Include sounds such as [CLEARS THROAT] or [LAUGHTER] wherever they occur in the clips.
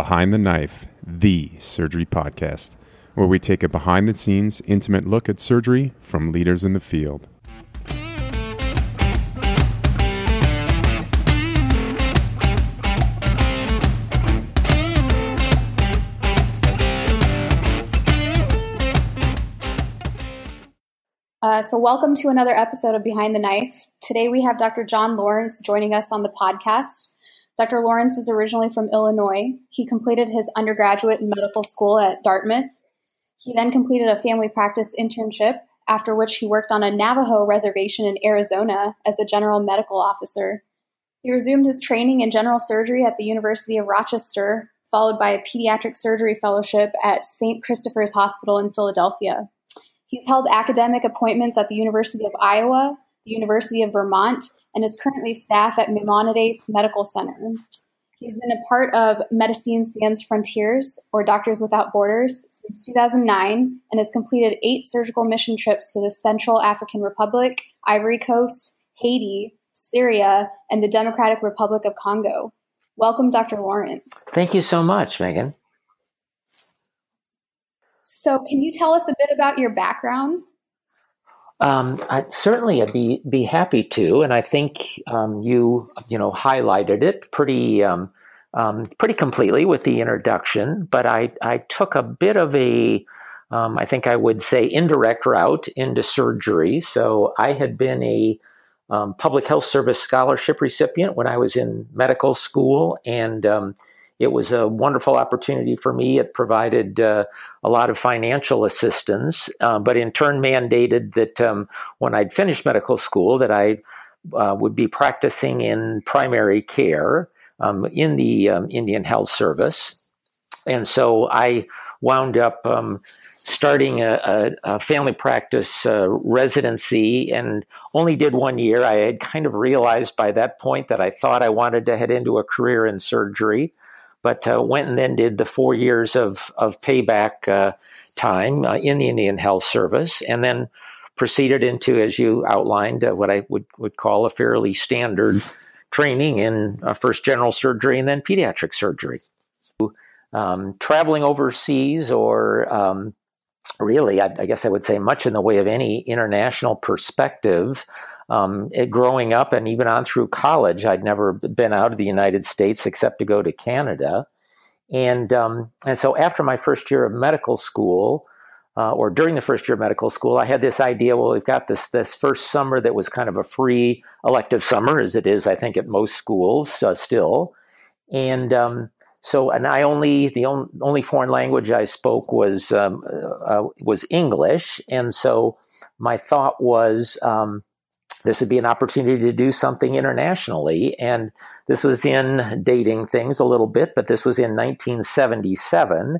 Behind the Knife, the surgery podcast, where we take a behind the scenes, intimate look at surgery from leaders in the field. Uh, so, welcome to another episode of Behind the Knife. Today we have Dr. John Lawrence joining us on the podcast. Dr. Lawrence is originally from Illinois. He completed his undergraduate medical school at Dartmouth. He then completed a family practice internship, after which he worked on a Navajo reservation in Arizona as a general medical officer. He resumed his training in general surgery at the University of Rochester, followed by a pediatric surgery fellowship at St. Christopher's Hospital in Philadelphia. He's held academic appointments at the University of Iowa, the University of Vermont, and is currently staff at Maimonides Medical Center. He's been a part of Médecins Sans Frontières, or Doctors Without Borders, since 2009 and has completed eight surgical mission trips to the Central African Republic, Ivory Coast, Haiti, Syria, and the Democratic Republic of Congo. Welcome, Dr. Lawrence. Thank you so much, Megan. So, can you tell us a bit about your background? Um, I, certainly, I'd be be happy to, and I think um, you you know highlighted it pretty um, um pretty completely with the introduction. But I I took a bit of a um, I think I would say indirect route into surgery. So I had been a um, public health service scholarship recipient when I was in medical school, and it was a wonderful opportunity for me. It provided uh, a lot of financial assistance, uh, but in turn mandated that um, when I'd finished medical school, that I uh, would be practicing in primary care um, in the um, Indian Health Service, and so I wound up um, starting a, a, a, family practice uh, residency and only did one year. I had kind of realized by that point that I thought I wanted to head into a career in surgery but uh, went and then did the four years of, of payback uh, time uh, in the Indian Health Service, and then proceeded into, as you outlined, uh, what I would, would call a fairly standard training in uh, first general surgery and then pediatric surgery. Um, traveling overseas, or um, really, I, I, guess I would say much in the way of any international perspective, um, it, growing up and even on through college, I'd never been out of the United States except to go to Canada. And, um, and so after my first year of medical school, uh, or during the first year of medical school, I had this idea. Well, we've got this this first summer that was kind of a free elective summer, as it is, I think, at most schools uh, still. And um, so, and I only the only, only foreign language I spoke was um, uh, was English, and so my thought was, um, this would be an opportunity to do something internationally. And this was in dating things a little bit, but this was in 1977.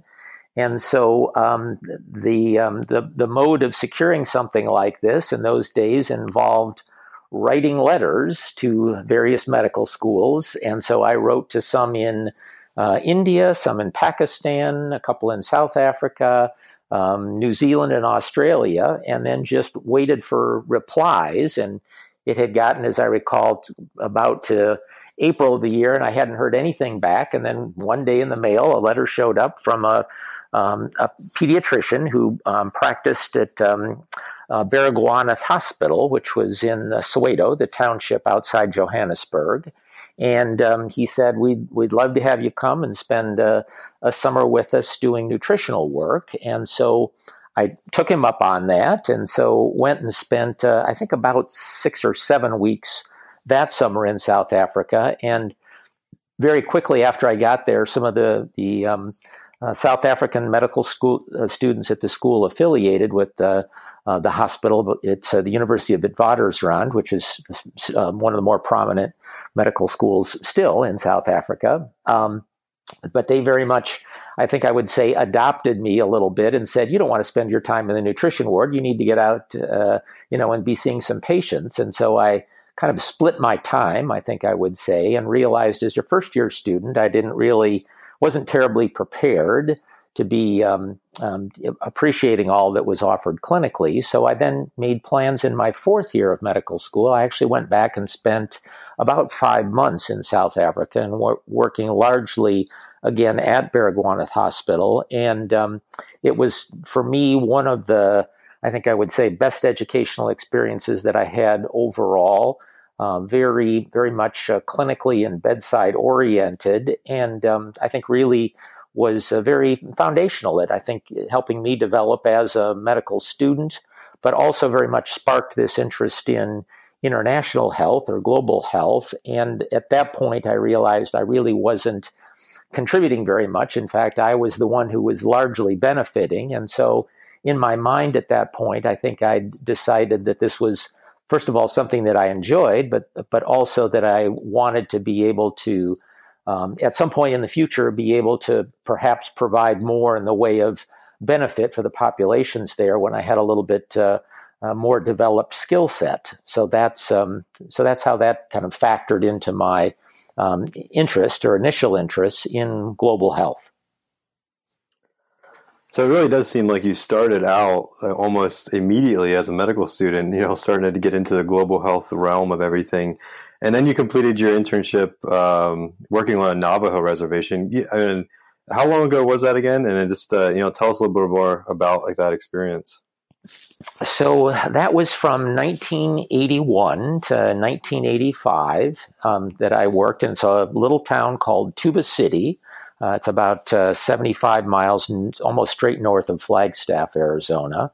And so um, the, um, the, the mode of securing something like this in those days involved writing letters to various medical schools. And so I wrote to some in uh, India, some in Pakistan, a couple in South Africa, um, New Zealand and Australia, and then just waited for replies. And it had gotten, as I recall, about to April of the year, and I hadn't heard anything back. And then one day in the mail, a letter showed up from a, um, a pediatrician who um, practiced at um, uh, Hospital, which was in uh, Soweto, the township outside Johannesburg. And um, he said, we'd, we'd love to have you come and spend a summer with us doing nutritional work. And so I took him up on that. And so went and spent, uh, I think, about six or seven weeks that summer in South Africa. And very quickly after I got there, some of the, the um, uh, South African medical school uh, students at the school affiliated with the uh, the hospital. It's uh, the University of Witwatersrand, which is one of the more prominent medical schools still in South Africa. Um, but they very much, I think I would say, adopted me a little bit and said, "You don't want to spend your time in the nutrition ward. You need to get out, uh, you know, and be seeing some patients." And so I kind of split my time, I think I would say, and realized as a first year student, I didn't really wasn't terribly prepared to be um, um, appreciating all that was offered clinically. So I then made plans in my fourth year of medical school. I actually went back and spent about five months in South Africa and wor- working largely again at Baragwanath Hospital. And um, it was, for me, one of the, I think I would say, best educational experiences that I had overall. Uh, very, very much uh, clinically and bedside oriented. And um, I think really was uh, very foundational at, I think, helping me develop as a medical student, but also very much sparked this interest in international health or global health. And at that point, I realized I really wasn't contributing very much. In fact, I was the one who was largely benefiting. And so, in my mind at that point, I think I decided that this was, first of all, something that I enjoyed, but but also that I wanted to be able to, um, at some point in the future, be able to perhaps provide more in the way of benefit for the populations there when I had a little bit. Uh, uh, more developed skill set. So that's um, so that's how that kind of factored into my um, interest or initial interest in global health. So it really does seem like you started out uh, almost immediately as a medical student, you know, starting to get into the global health realm of everything. And then you completed your internship um, working on a Navajo reservation. I mean, how long ago was that again? And just, uh, you know, tell us a little bit more about like that experience. So that was from 1981 to 1985 um, that I worked in. So a little town called Tuba City. Uh, it's about uh, 75 miles almost straight north of Flagstaff, Arizona.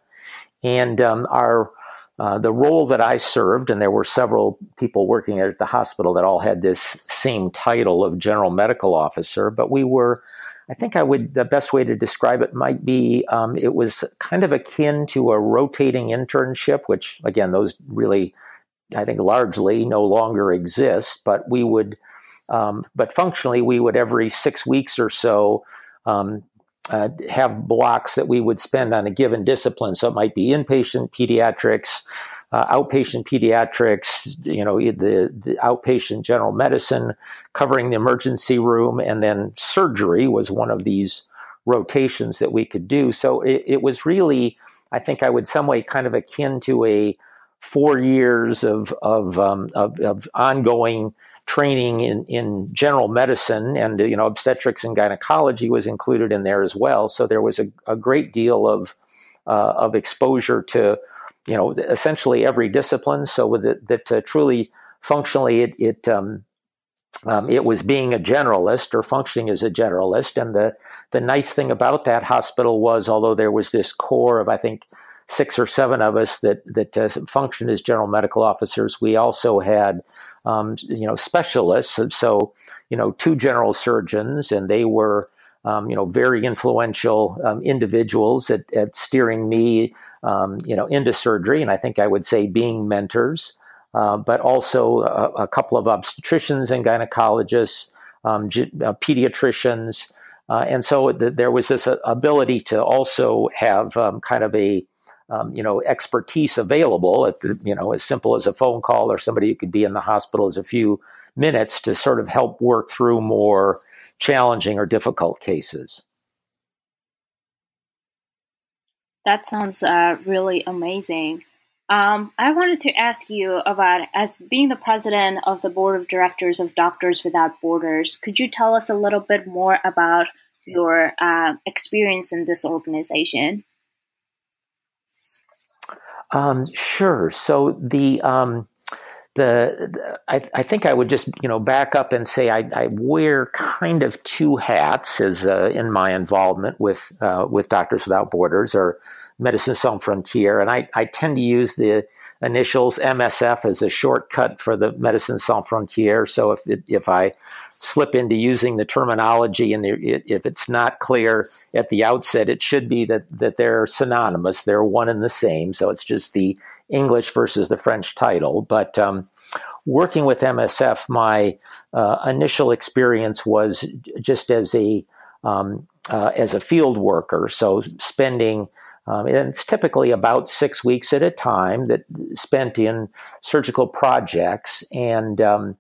And um, our uh, the role that I served, and there were several people working at the hospital that all had this same title of general medical officer, but we were I think I would, the best way to describe it might be um, it was kind of akin to a rotating internship, which again, those really, I think largely no longer exist, but we would, um, but functionally, we would every six weeks or so um, uh, have blocks that we would spend on a given discipline. So it might be inpatient pediatrics, uh, outpatient pediatrics, you know, the, the outpatient general medicine, covering the emergency room, and then surgery was one of these rotations that we could do. So it, it was really, I think I would some way kind of akin to a four years of of, um, of, of ongoing training in, in general medicine and you know obstetrics and gynecology was included in there as well. So there was a, a great deal of uh, of exposure to you know, essentially every discipline. So with it, that uh, truly functionally, it it, um, um, it was being a generalist or functioning as a generalist. And the the nice thing about that hospital was, although there was this core of I think six or seven of us that that uh, functioned as general medical officers, we also had um, you know specialists. So you know, two general surgeons, and they were. Um, you know, very influential um, individuals at, at steering me um, you know, into surgery, and I think I would say being mentors, uh, but also a, a, couple of obstetricians and gynecologists, um, uh, pediatricians, uh, and so th- there was this ability to also have um, kind of a um, you know expertise available at you know as simple as a phone call or somebody who could be in the hospital as a few minutes to sort of help work through more challenging or difficult cases. That sounds uh, really amazing. Um, I wanted to ask you about, as being the president of the board of directors of Doctors Without Borders, could you tell us a little bit more about your uh, experience in this organization? Um, sure. So the um, the, I, I, think I would just you know back up and say I, I wear kind of two hats as uh, in my involvement with uh, with Doctors Without Borders or Médecins Sans Frontières, and I, I tend to use the initials MSF is a shortcut for the Médecins Sans Frontières. So if it, if I slip into using the terminology and it, if it's not clear at the outset, it should be that that they're synonymous. They're one and the same. So it's just the English versus the French title. But um, working with MSF, my uh, initial experience was just as a um, uh, as a field worker. So spending um, and it's typically about six weeks at a time that spent in surgical projects, and um,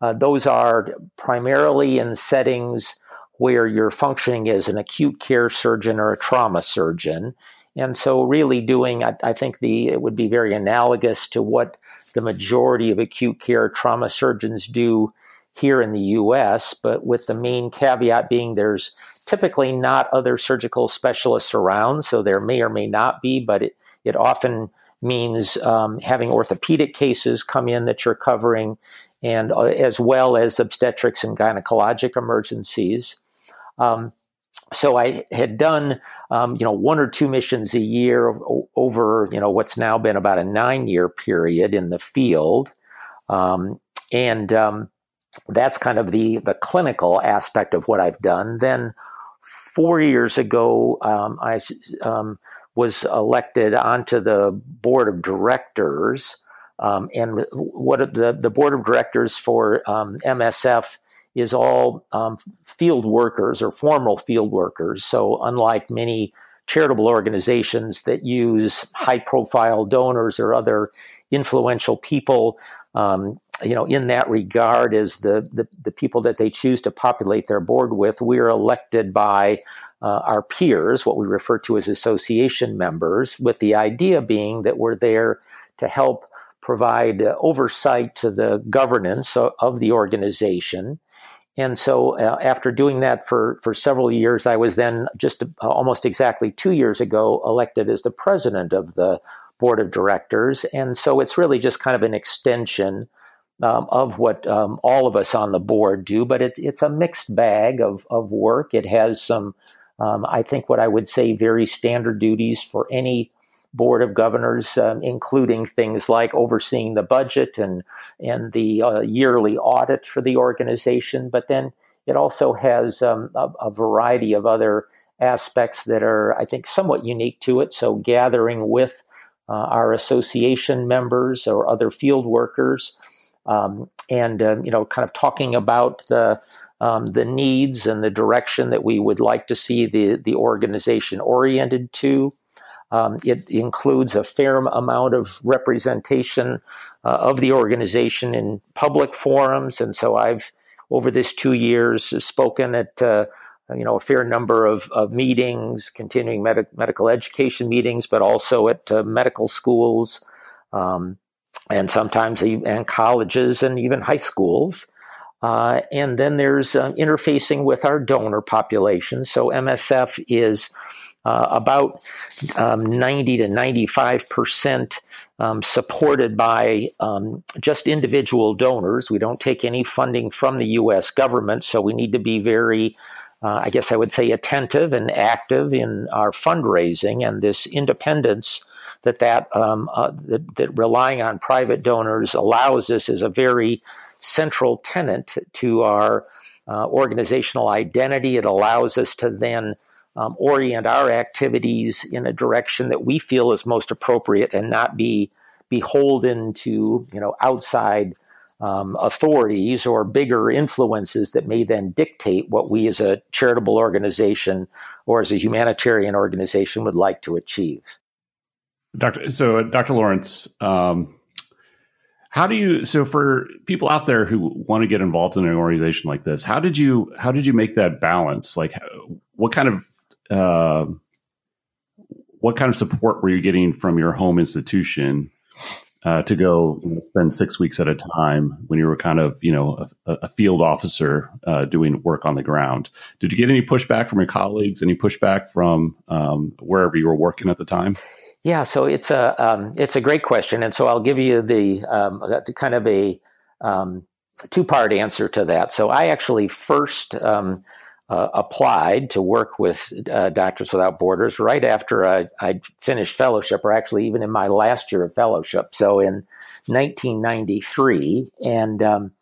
uh, those are primarily in settings where you're functioning as an acute care surgeon or a trauma surgeon. And so, really doing, I, I, think the it would be very analogous to what the majority of acute care trauma surgeons do here in the US, but with the main caveat being there's typically not other surgical specialists around, so there may or may not be, but it, it often means um, having orthopedic cases come in that you're covering, and uh, as well as obstetrics and gynecologic emergencies. Um, so I had done, um, you know, one or two missions a year over, you know, what's now been about a nine-year period in the field, um, and um, that's kind of the the clinical aspect of what I've done. Then four years ago, um, I um, was elected onto the board of directors. Um, and what the, the board of directors for MSF um, is all um, field workers or formal field workers. So, unlike many charitable organizations that use high profile donors or other influential people, um, you know, in that regard, as the, the, the people that they choose to populate their board with, we're elected by uh, our peers, what we refer to as association members, with the idea being that we're there to help provide uh, oversight to the governance of, of the organization. And so, uh, after doing that for, for several years, I was then just uh, almost exactly two years ago elected as the president of the board of directors. And so, it's really just kind of an extension um, of what um, all of us on the board do, but it, it's a mixed bag of, of work. It has some, um, I think, what I would say, very standard duties for any board of governors, um, including things like overseeing the budget and and the uh, yearly audit for the organization. But then it also has um, a, a, variety of other aspects that are, I think, somewhat unique to it. So gathering with uh, our association members or other field workers um, and uh, you know, kind of talking about the um, the needs and the direction that we would like to see the the organization oriented to. Um, it includes a fair amount of representation uh, of the organization in public forums, and so I've over this two years spoken at uh, you know a fair number of, of meetings, continuing med- medical education meetings, but also at uh, medical schools. Um, and sometimes and colleges and even high schools. Uh, and then there's uh, interfacing with our donor population. So MSF is uh, about um, 90 to 95 percent um, supported by um, just individual donors. We don't take any funding from the U.S. government, so we need to be very, uh, I guess I would say, attentive and active in our fundraising. And this independence that that, um, uh, that, that relying on private donors allows us is a very central tenet to our uh, organizational identity. It allows us to then um, orient our activities in a direction that we feel is most appropriate and not be beholden to you know outside um, authorities or bigger influences that may then dictate what we as a charitable organization or as a humanitarian organization would like to achieve. Doctor, so Dr. Lawrence, um, how do you? So for people out there who want to get involved in an organization like this, how did you? How did you make that balance? Like, what kind of uh, what kind of support were you getting from your home institution uh, to go you know, spend six weeks at a time when you were kind of you know a, a field officer uh, doing work on the ground? Did you get any pushback from your colleagues? Any pushback from um, wherever you were working at the time? Yeah, so it's a um, it's a great question, and so I'll give you the um, kind of a um, two part answer to that. So I actually first um, uh, applied to work with uh, Doctors Without Borders right after I, I, finished fellowship, or actually even in my last year of fellowship. So in 1993, and um,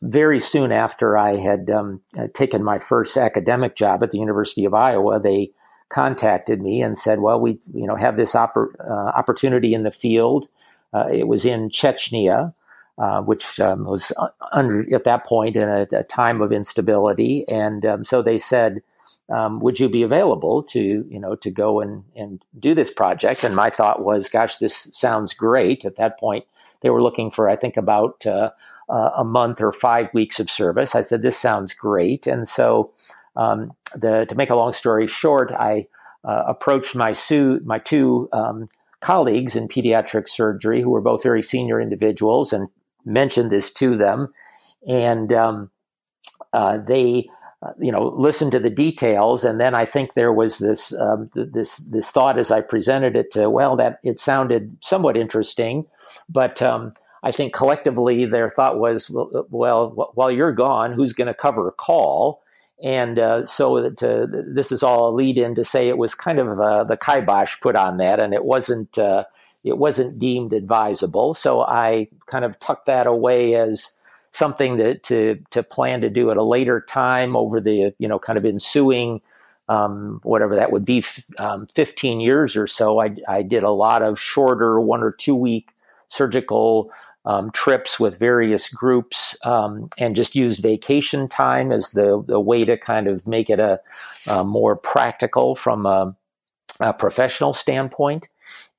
very soon after I had um, taken my first academic job at the University of Iowa, they contacted me and said, "Well, we you know have this oppor- uh, opportunity in the field. Uh, it was in Chechnya, uh, which um, was under at that point in a, a time of instability, and um, so they said." Um, would you be available to you know to go and, and do this project and my thought was gosh this sounds great at that point they were looking for i think about uh, uh, a month or five weeks of service i said this sounds great and so um, the, to make a long story short, I uh, approached my, su- my two um, colleagues in pediatric surgery, who were both very senior individuals, and mentioned this to them. and um, uh, they uh, you know listened to the details. And then i think there was this um, this this thought as i presented it to well that it sounded somewhat interesting. But um, i think collectively their thought was well, uh, well while you're gone who's going to cover a call and uh, so that, uh, this is all a lead in to say it was kind of uh, the kibosh put on that and it wasn't it wasn't deemed advisable. So i kind of tucked that away as something that to to plan to do at a later time over the you know kind of ensuing um, whatever that would be um, 15 years or so. I, I did a lot of shorter one or two week surgical um, trips with various groups um, and just used vacation time as the, the way to kind of make it a, a more practical from a, a, professional standpoint.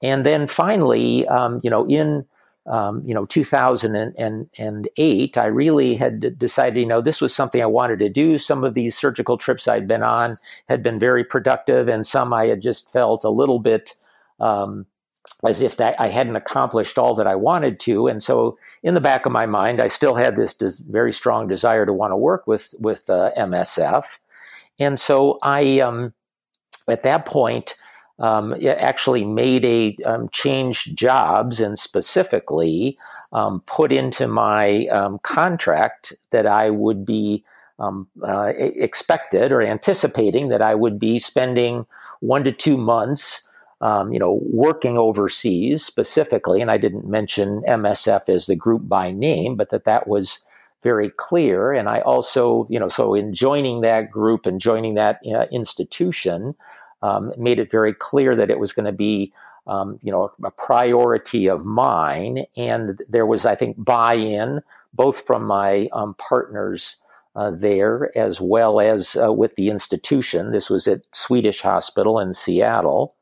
And then finally um, you know in um, you know 2008 i really had decided you know this was something i wanted to do. Some of these surgical trips i'd been on had been very productive and some i had just felt a little bit um, as if that i hadn't accomplished all that i wanted to and so in the back of my mind i still had this des- very strong desire to want to work with with uh, msf and so i um, at that point um, actually made a um, change jobs and specifically um, put into my um, contract that I would be um, uh, expected or anticipating that I would be spending one to two months. Um, you know, working overseas specifically, and I didn't mention MSF as the group by name, but that that was very clear. And I also, you know, so in joining that group and joining that uh, institution, um, made it very clear that it was going to be, um, you know, a priority of mine. And there was, I think, buy-in both from my um, partners uh, there as well as uh, with the institution. This was at Swedish Hospital in Seattle.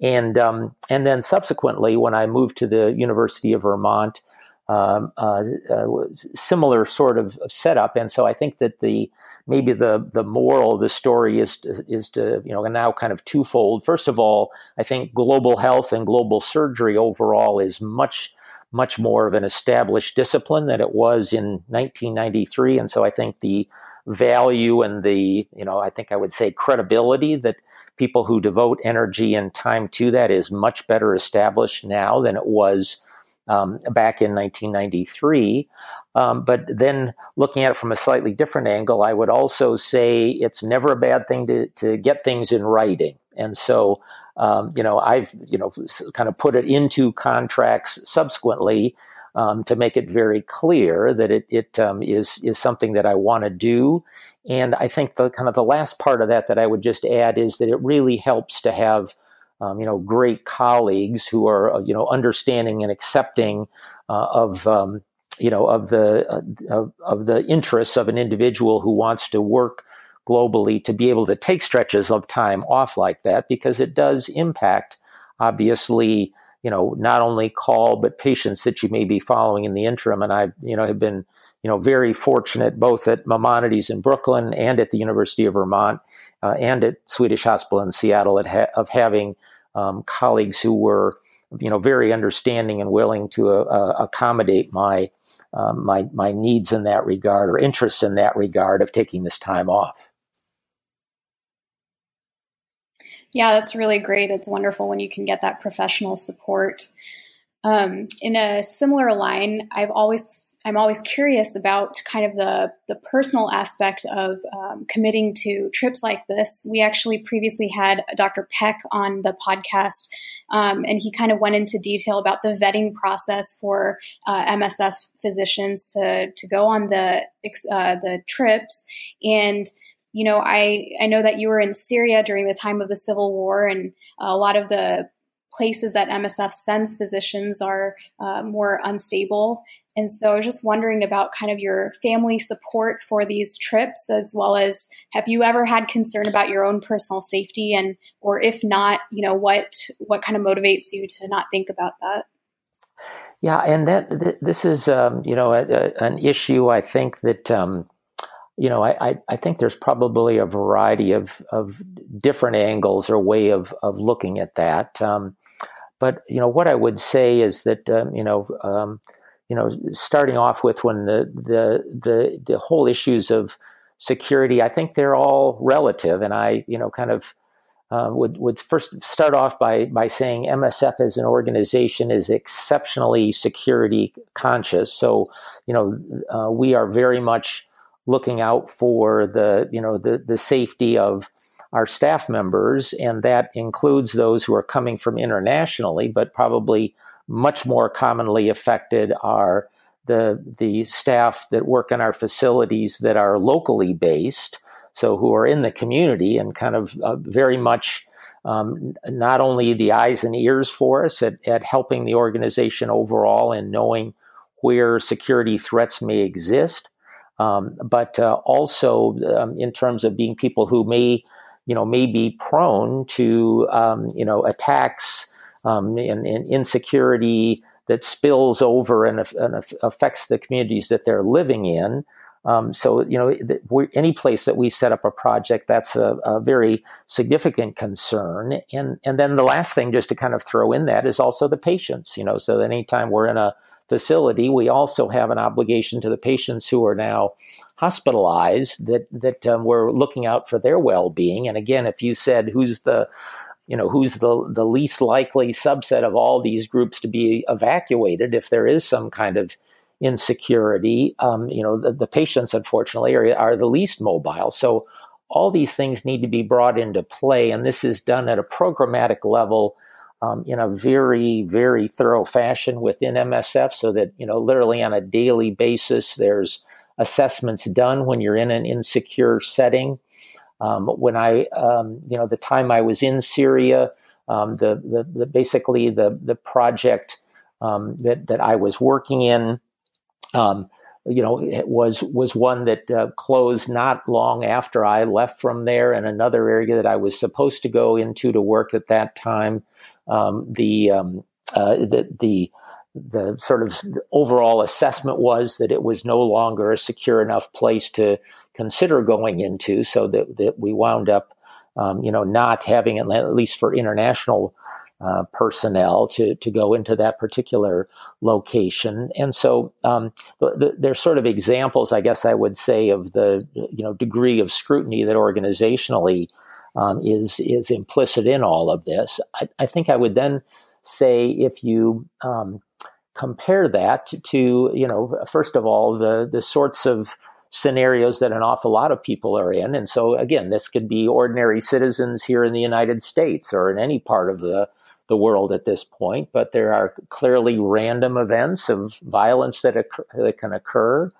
And um, and then subsequently, when I moved to the University of Vermont, um, uh, uh, similar sort of setup. And so I think that the maybe the the moral of the story is to, is to you know now kind of twofold. First of all, I think global health and global surgery overall is much much more of an established discipline than it was in 1993, and so I think the value and the you know I think I would say credibility that people who devote energy and time to that is much better established now than it was um, back in 1993. Um, but then looking at it from a slightly different angle, I would also say it's never a bad thing to, to get things in writing. And so, um, you know, I've, you know, kind of put it into contracts subsequently um, to make it very clear that it, it um, is is something that I want to do. And I think the kind of the last part of that that I would just add is that it really helps to have um, you know, great colleagues who are, uh, you know, understanding and accepting uh, of, um, you know, of the uh, of, of, the interests of an individual who wants to work globally to be able to take stretches of time off like that because it does impact, obviously, you know, not only call but patients that you may be following in the interim. And I, you know, have been, you know, very fortunate both at Maimonides in Brooklyn and at the University of Vermont uh, and at Swedish Hospital in Seattle ha- of having um, colleagues who were, you know, very understanding and willing to uh, uh, accommodate my um, my my needs in that regard or interests in that regard of taking this time off. Yeah, that's really great. It's wonderful when you can get that professional support. Um, in a similar line, I've always I'm always curious about kind of the the personal aspect of um, committing to trips like this. We actually previously had Dr. Peck on the podcast, um, and he kind of went into detail about the vetting process for uh, MSF physicians to to go on the uh, the trips and you know, I, I know that you were in Syria during the time of the civil war, and a lot of the places that MSF sends physicians are uh, more unstable. And so I was just wondering about kind of your family support for these trips, as well as have you ever had concern about your own personal safety, and or if not, you know what what kind of motivates you to not think about that? Yeah, and that th- this is um, you know a, a, an issue I think that. Um, you know, I, I, think there's probably a variety of, of different angles or way of, of looking at that. Um, but you know what I would say is that um, you know um, you know, starting off with when the the the the whole issues of security, I think they're all relative, and I, you know, kind of uh, would would first start off by by saying MSF as an organization is exceptionally security conscious. So, you know, uh, we are very much looking out for the you know the the safety of our staff members, and that includes those who are coming from internationally, but probably much more commonly affected are the the staff that work in our facilities that are locally based, so who are in the community and kind of uh, very much um, not only the eyes and ears for us at, at helping the organization overall and knowing where security threats may exist, um, but uh, also um, in terms of being people who may, you know, may be prone to, um, you know, attacks um, and, and, insecurity that spills over and, and, affects the communities that they're living in. Um, so, you know, any place that we set up a project, that's a, a, very significant concern. And, and then the last thing, just to kind of throw in that, is also the patients, you know, so anytime we're in a facility, we also have an obligation to the patients who are now hospitalized that, that um, we're looking out for their well being. And again, if you said who's the you know who's the the least likely subset of all these groups to be evacuated if there is some kind of insecurity. Um, you know the, the patients unfortunately are, are the least mobile. So all these things need to be brought into play, and this is done at a programmatic level. Um, in a very, very thorough fashion within MSF, so that you know, literally on a daily basis, there's assessments done when you're in an insecure setting. Um, when I, um, you know, the time I was in Syria, um, the, the, the, basically the the project um, that that I was working in, um, you know, was was one that uh, closed not long after I left from there, and another area that I was supposed to go into to work at that time. Um, the, uh, the the the sort of overall assessment was that it was no longer a secure enough place to consider going into, so that, that we wound up, um, you know, not having at least for international uh, personnel to to go into that particular location. And so um, the, there's sort of examples, I guess I would say, of the you know degree of scrutiny that organizationally um, is is implicit in all of this. I, I, think I would then say if you um, compare that to, you know, first of all, the, the sorts of scenarios that an awful lot of people are in. And so, again, this could be ordinary citizens here in the United States or in any part of the, the world at this point, but there are clearly random events of violence that, occur, that can occur.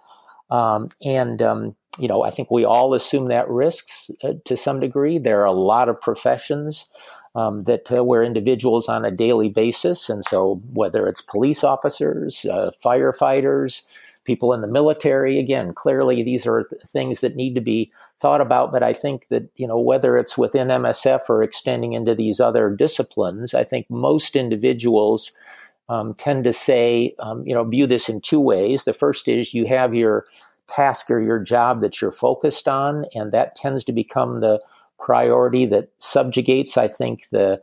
Um, and, um, you know, I think we all assume that risks uh, to some degree. There are a lot of professions um, that uh, we're individuals on a daily basis. And so, whether it's police officers, uh, firefighters, people in the military, again, clearly these are th- things that need to be thought about. But I think that, you know, whether it's within MSF or extending into these other disciplines, I think most individuals um, tend to say, um, you know, view this in two ways. The first is you have your task or your job that you're focused on, and that tends to become the priority that subjugates, I think, the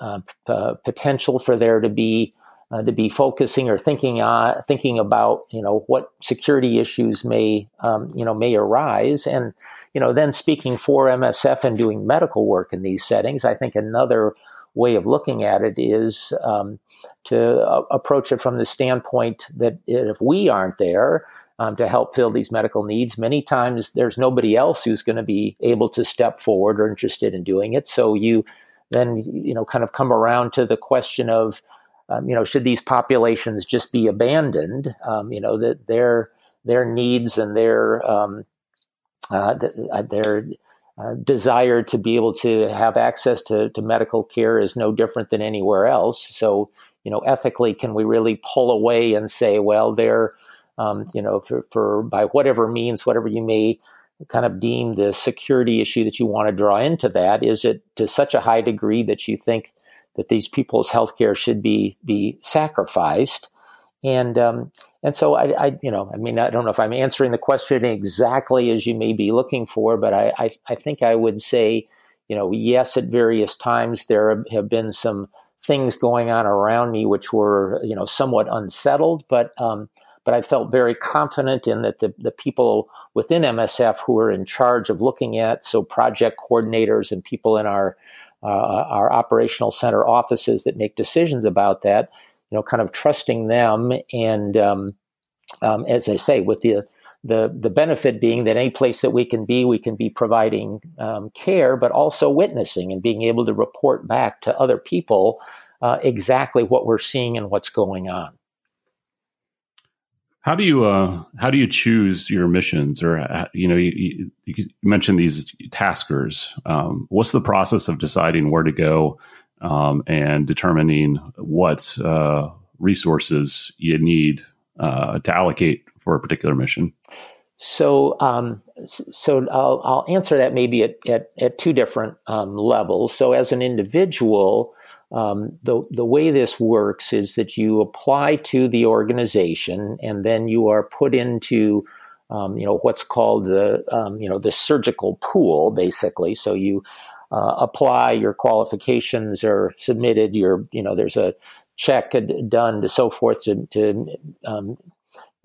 uh, p- uh, potential for there to be uh, to be focusing or thinking uh, thinking about you know what security issues may um, you know may arise, and you know then speaking for MSF and doing medical work in these settings, I think another way of looking at it is um, to uh, approach it from the standpoint that if we aren't there, um, to help fill these medical needs. Many times there's nobody else who's going to be able to step forward or interested in doing it. So you then, you know, kind of come around to the question of, um, you know, should these populations just be abandoned? Um, you know, that their their needs and their um, uh, uh, their uh, desire to be able to have access to, to medical care is no different than anywhere else. So, you know, ethically, can we really pull away and say, well, they're um, you know, for, for by whatever means, whatever you may kind of deem the security issue that you want to draw into that, is it to such a high degree that you think that these people's healthcare should be be sacrificed? And um, and so I, I, you know, I mean, I don't know if I'm answering the question exactly as you may be looking for, but I, I, I think I would say, you know, yes, at various times there have been some things going on around me which were you know somewhat unsettled, but um, but I felt very confident in that the, the people within MSF who are in charge of looking at so project coordinators and people in our uh, our operational center offices that make decisions about that, you know, kind of trusting them and um, um, as I say, with the the the benefit being that any place that we can be, we can be providing um, care, but also witnessing and being able to report back to other people uh, exactly what we're seeing and what's going on. How do you uh, how do you choose your missions, or uh, you know, you, you mentioned these taskers. Um, what's the process of deciding where to go um, and determining what uh, resources you need uh, to allocate for a particular mission? So, um, so I'll, I'll, answer that maybe at, at, at two different um, levels. So, as an individual, um, the the way this works is that you apply to the organization, and then you are put into um, you know what's called the um, you know the surgical pool, basically. So you uh, apply, your qualifications are submitted, your you know there's a check done to so forth to, to um,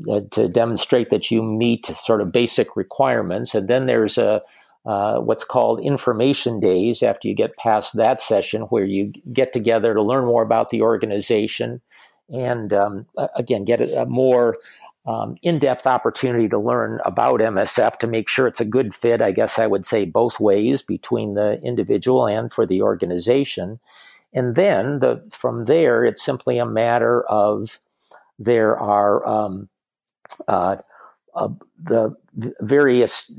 uh, to demonstrate that you meet sort of basic requirements. And then there's a uh, what's called information days after you get past that session, where you get together to learn more about the organization and um, again get a, more um, in-depth opportunity to learn about MSF to make sure it's a good fit. I guess I would say both ways between the individual and for the organization. And then the, from there, it's simply a matter of there are um, uh, uh, the, various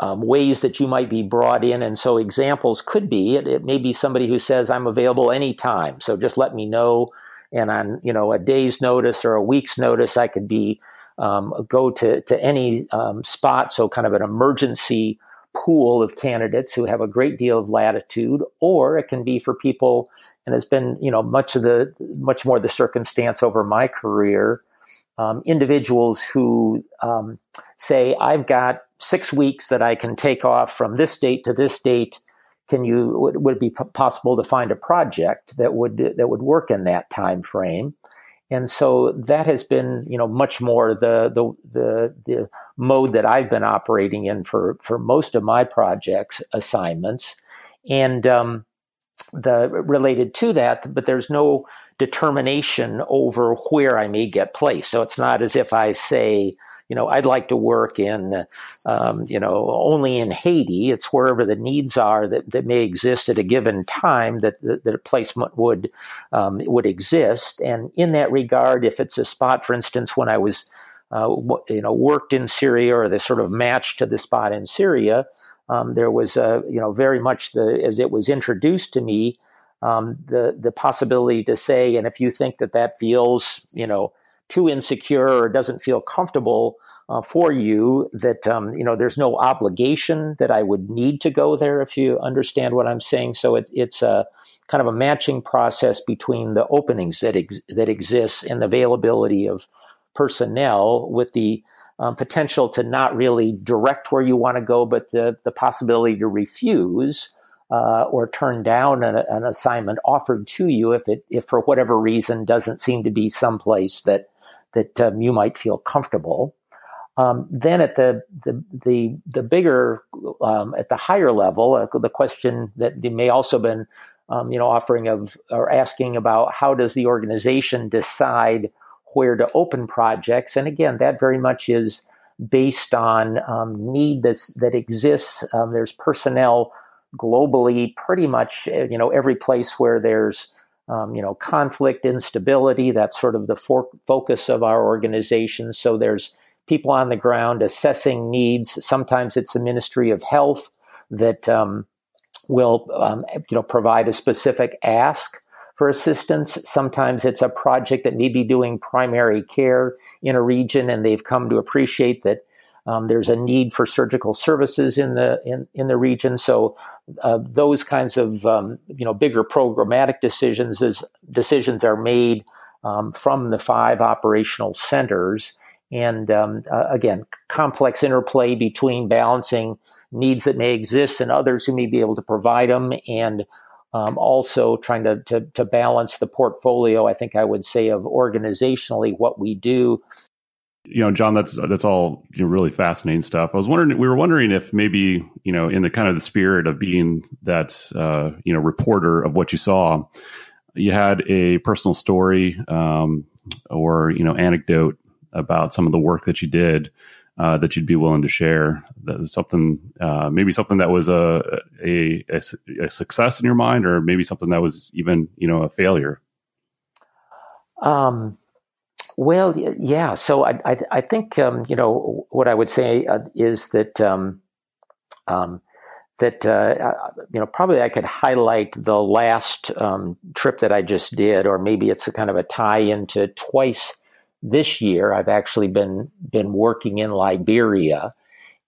um, ways that you might be brought in. And so examples could be it, it, may be somebody who says, I'm available anytime. So just let me know. And on, you know, a day's notice or a week's notice, I could be, um, go to, to any um, spot. So kind of an emergency pool of candidates who have a great deal of latitude, or it can be for people, and it's been, you know, much of the, much more the circumstance over my career, um, individuals who um, say, I've got six weeks that I can take off from this date to this date. Can you would, would it be possible to find a project that would that would work in that time frame? And so that has been, you know, much more the the the, the mode that I've been operating in for for most of my projects assignments, and um, the related to that. But there's no determination over where I may get placed. So it's not as if I say, you know, I'd like to work in, um, you know, only in Haiti. It's wherever the needs are that, that may exist at a given time that, that, that a placement would um, would exist. And in that regard, if it's a spot, for instance, when I was, uh, you know, worked in Syria or the sort of match to the spot in Syria, um, there was a, you know, very much the as it was introduced to me. Um, the the possibility to say, and if you think that that feels, you know, too insecure or doesn't feel comfortable uh, for you that um, you know there's no obligation that I would need to go there if you understand what I'm saying. So it, it's a kind of a matching process between the openings that ex- that exists and the availability of personnel with the um, potential to not really direct where you want to go, but the the possibility to refuse uh, or turn down an, an, assignment offered to you if it if for whatever reason doesn't seem to be someplace that that um, you might feel comfortable. Um, then at the the the, the bigger um, at the higher level, uh, the question that may also been um, you know offering of or asking about how does the organization decide where to open projects, and again that very much is based on um, need that's, that exists. Um, there's personnel globally, pretty much uh, you know every place where there's um, you know conflict, instability. That's sort of the for- focus of our organization. So there's people on the ground assessing needs. Sometimes it's the Ministry of Health that um, will um, you know provide a specific ask for assistance. Sometimes it's a project that may be doing primary care in a region, and they've come to appreciate that um, there's a need for surgical services in the in, in the region. So uh, those kinds of um, you know bigger programmatic decisions is, decisions are made um, from the five operational centers. And um, uh, again, complex interplay between balancing needs that may exist and others who may be able to provide them, and um, also trying to, to, to balance the portfolio. I think I would say of organizationally what we do. You know, John, that's that's all you know, really fascinating stuff. I was wondering, we were wondering if maybe you know, in the kind of the spirit of being that uh, you know reporter of what you saw, you had a personal story um, or you know anecdote about some of the work that you did uh, that you'd be willing to share? That something, uh, maybe something that was a, a, a success in your mind, or maybe something that was even you know a failure. Um, well, yeah. So I I, I think um, you know what I would say uh, is that um, um, that uh, you know probably I could highlight the last um, trip that I just did, or maybe it's a kind of a tie into twice this year, I've actually been been working in Liberia,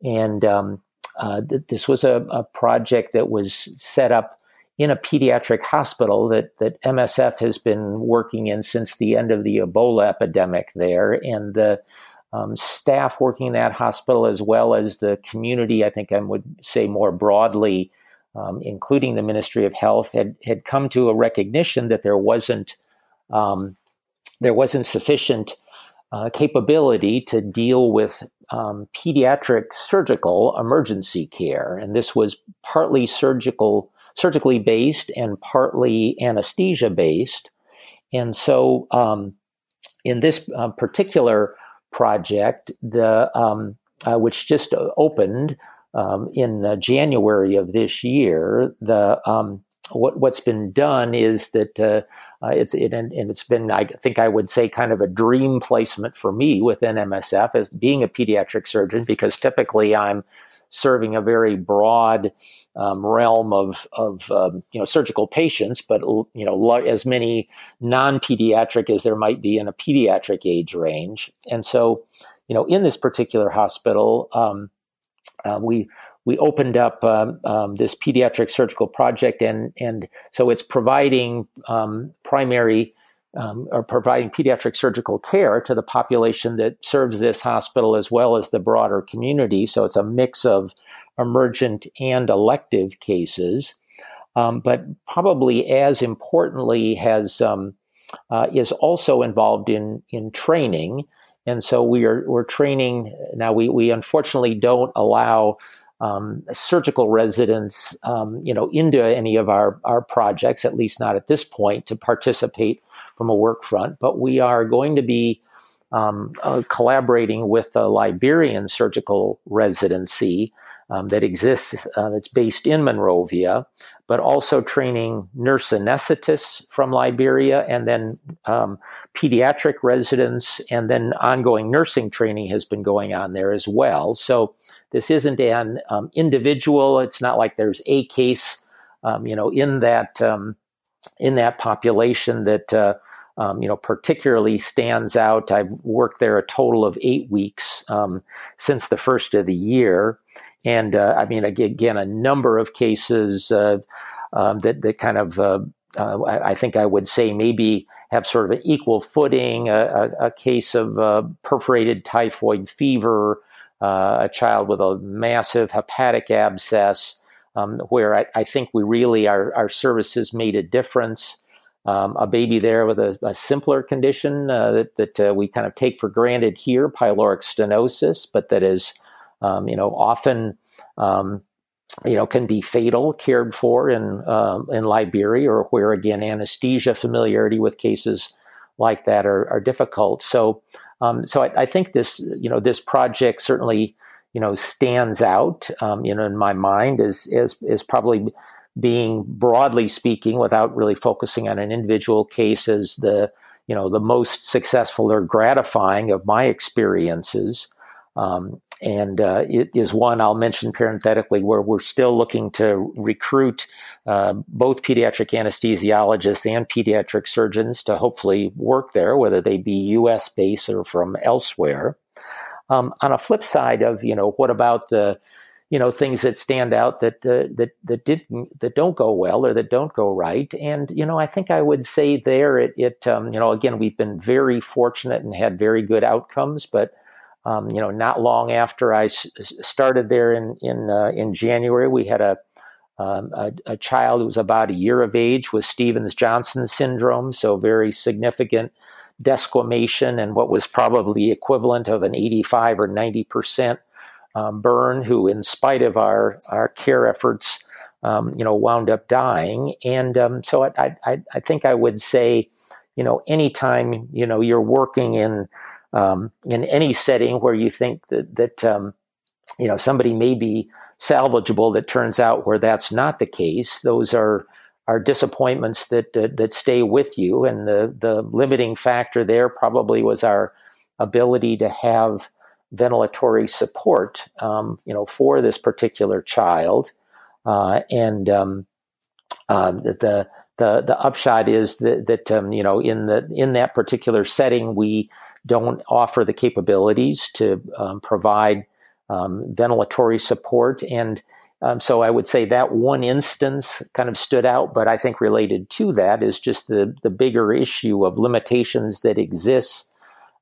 and um, uh, th- this was a, a, project that was set up in a pediatric hospital that that MSF has been working in since the end of the Ebola epidemic there, and the um, staff working in that hospital, as well as the community, I think I would say more broadly, um, including the Ministry of Health, had had come to a recognition that there wasn't um, there wasn't sufficient uh, capability to deal with um, pediatric surgical emergency care, and this was partly surgical, surgically based, and partly anesthesia based. And so, um, in this uh, particular project, the um, uh, which just opened um, in uh, January of this year, the um, what, what's been done is that uh, uh, it's it, and, and, it's been I think I would say kind of a dream placement for me within MSF as being a pediatric surgeon because typically I'm serving a very broad um, realm of of um, you know surgical patients, but you know as many non-pediatric as there might be in a pediatric age range, and so you know in this particular hospital um, uh, we we opened up um, um, this pediatric surgical project, and and so it's providing um, primary um, or providing pediatric surgical care to the population that serves this hospital as well as the broader community. So it's a mix of emergent and elective cases, um, but probably as importantly has um, uh, is also involved in in training. And so we are we're training now. We we unfortunately don't allow um, surgical residents, um, you know, into any of our, our projects, at least not at this point, to participate from a work front. But we are going to be um, uh, collaborating with the Liberian surgical residency um, that exists, uh, that's based in Monrovia, but also training nurse anesthetists from Liberia and then um, pediatric residents, and then ongoing nursing training has been going on there as well. So this isn't an um, individual. It's not like there's a case, um, you know, in that um, in that population that. Uh, um, you know, particularly stands out. I've worked there a total of eight weeks um, since the first of the year, and uh, I mean, again, a number of cases uh, um, that that kind of uh, uh I, I, think I would say maybe have sort of an equal footing. A, a, a case of uh, perforated typhoid fever, uh, a child with a massive hepatic abscess, um, where I, I, think we really our our services made a difference. Um, a baby there with a, a simpler condition that that we kind of take for granted here, pyloric stenosis, but that is um, you know, often, um, you know, can be fatal, cared for in uh, in Liberia, or where again anesthesia familiarity with cases like that are, are difficult. So, um, so I, I, think this, you know, this project certainly, you know, stands out, um, you know, in my mind as as is probably being broadly speaking, without really focusing on an individual case, as the you know the most successful or gratifying of my experiences. Um, and uh, it is one I'll mention parenthetically where we're still looking to recruit uh, both pediatric anesthesiologists and pediatric surgeons to hopefully work there, whether they be U.S. based or from elsewhere. Um, on a flip side of you know what about the you know things that stand out that uh, that that didn't that don't go well or that don't go right. And you know I think I would say there it, it um, you know again we've been very fortunate and had very good outcomes but um, you know, not long after I s- started there in in uh, in January, we had a um, a, a, child who was about a year of age with Stevens Johnson syndrome, so very significant desquamation and what was probably equivalent of an 85 or 90 percent um, burn, who, in spite of our our care efforts, um, you know, wound up dying. And um, so I, I, I think I would say, you know, anytime you know you're working in um, in any setting where you think that that um, you know somebody may be salvageable, that turns out where that's not the case. Those are are disappointments that, that that stay with you, and the the limiting factor there probably was our ability to have ventilatory support, um, you know, for this particular child. Uh, and um, uh, the the the upshot is that, that um, you know in the in that particular setting we don't offer the capabilities to um, provide um, ventilatory support and um, so I would say that one instance kind of stood out, but I think related to that is just the the bigger issue of limitations that exists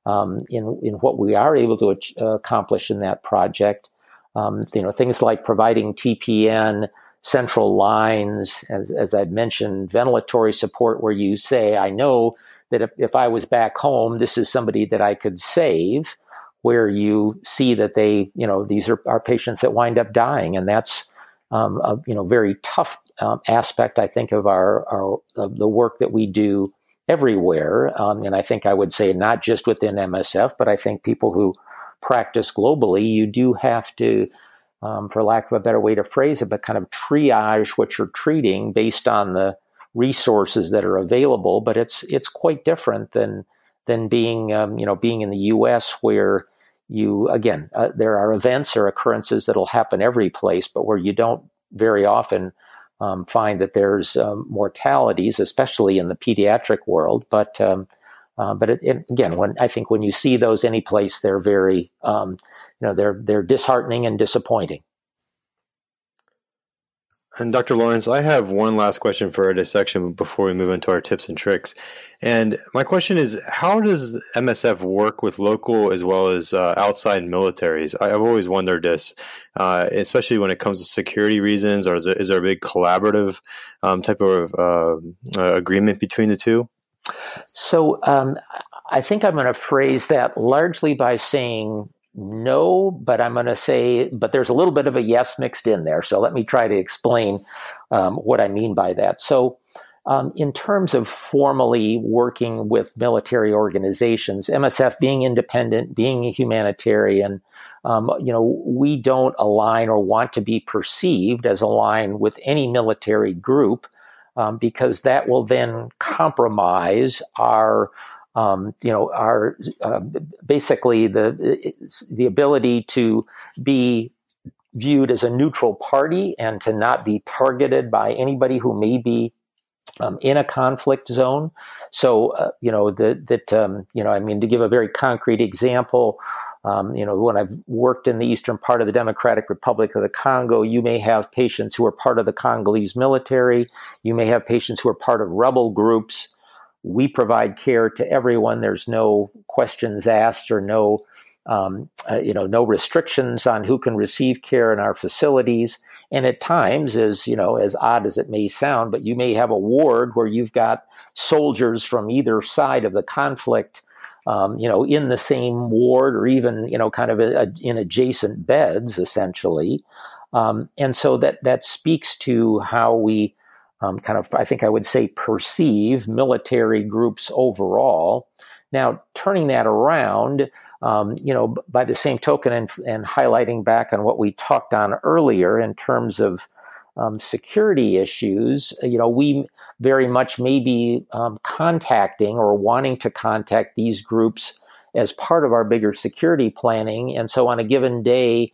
um, in in what we are able to uh, accomplish in that project. Um, you know, things like providing TPN, central lines, as, as I'd mentioned, ventilatory support, where you say, I know that if, if I was back home, this is somebody that I could save, where you see that they, you know, these are, are patients that wind up dying. And that's, um, a, you know, very tough um, aspect, I think, of our, our of the work that we do everywhere. Um, and I think I would say not just within MSF, but I think people who practice globally, you do have to, um, for lack of a better way to phrase it, but kind of triage what you're treating based on the resources that are available. But it's it's quite different than than being um, you know being in the U.S. where you again uh, there are events or occurrences that'll happen every place, but where you don't very often um, find that there's um, mortalities, especially in the pediatric world. But um, uh, but it, it, again, when I think when you see those any place, they're very, um, you know, they're they're disheartening and disappointing. And Dr. Lawrence, I have one last question for our dissection before we move into our tips and tricks. And my question is, how does MSF work with local as well as uh, outside militaries? I've always wondered this, uh, especially when it comes to security reasons, or is there, a big collaborative um, type of uh, uh agreement between the two? So um, I think I'm going to phrase that largely by saying no, but I'm going to say, but there's a little bit of a yes mixed in there. So let me try to explain um, what I mean by that. So, um, in terms of formally working with military organizations, MSF being independent, being a humanitarian, um, you know, we don't align or want to be perceived as aligned with any military group um, because that will then compromise our um, you know, are uh, basically the the ability to be viewed as a neutral party and to not be targeted by anybody who may be um, in a conflict zone. So, uh, you know, that that um, you know, I mean, to give a very concrete example, um, you know, when I've worked in the eastern part of the Democratic Republic of the Congo, you may have patients who are part of the Congolese military. You may have patients who are part of rebel groups. We provide care to everyone. There's no questions asked or no, um, uh, you know, no restrictions on who can receive care in our facilities. And at times, as you know, as odd as it may sound, but you may have a ward where you've got soldiers from either side of the conflict um, you know, in the same ward or even, you know, kind of a, a, in adjacent beds, essentially. Um, and so that that speaks to how we um, kind of, I think I would say, perceive military groups overall. Now, turning that around, um, you know, by the same token, and, and, highlighting back on what we talked on earlier in terms of um, security issues, you know, we very much may be um, contacting or wanting to contact these groups as part of our bigger security planning. And so on a given day,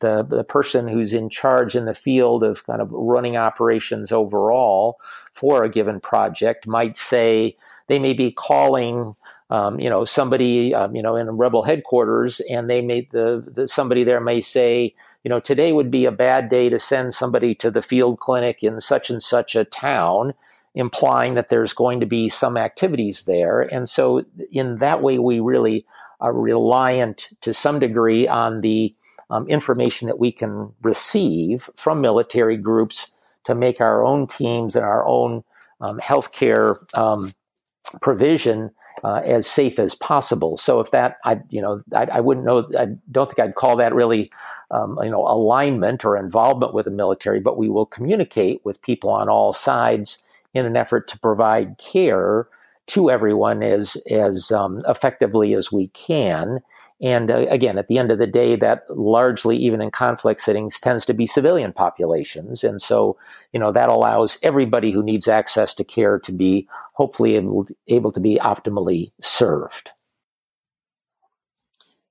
the, the person who's in charge in the field of kind of running operations overall for a given project might say they may be calling um, you know somebody um, you know in rebel headquarters and they may the, the, somebody there may say you know today would be a bad day to send somebody to the field clinic in such and such a town implying that there's going to be some activities there. And so, in that way, we really are reliant to some degree on the um, information that we can receive from military groups to make our own teams and our own um, healthcare um, provision uh, as safe as possible. So if that, I you know, I, I wouldn't know. I don't think I'd call that really, um, you know, alignment or involvement with the military. But we will communicate with people on all sides in an effort to provide care to everyone as as um, effectively as we can. And uh, again, at the end of the day, that largely, even in conflict settings, tends to be civilian populations. And so, you know, that allows everybody who needs access to care to be hopefully able, able to be optimally served.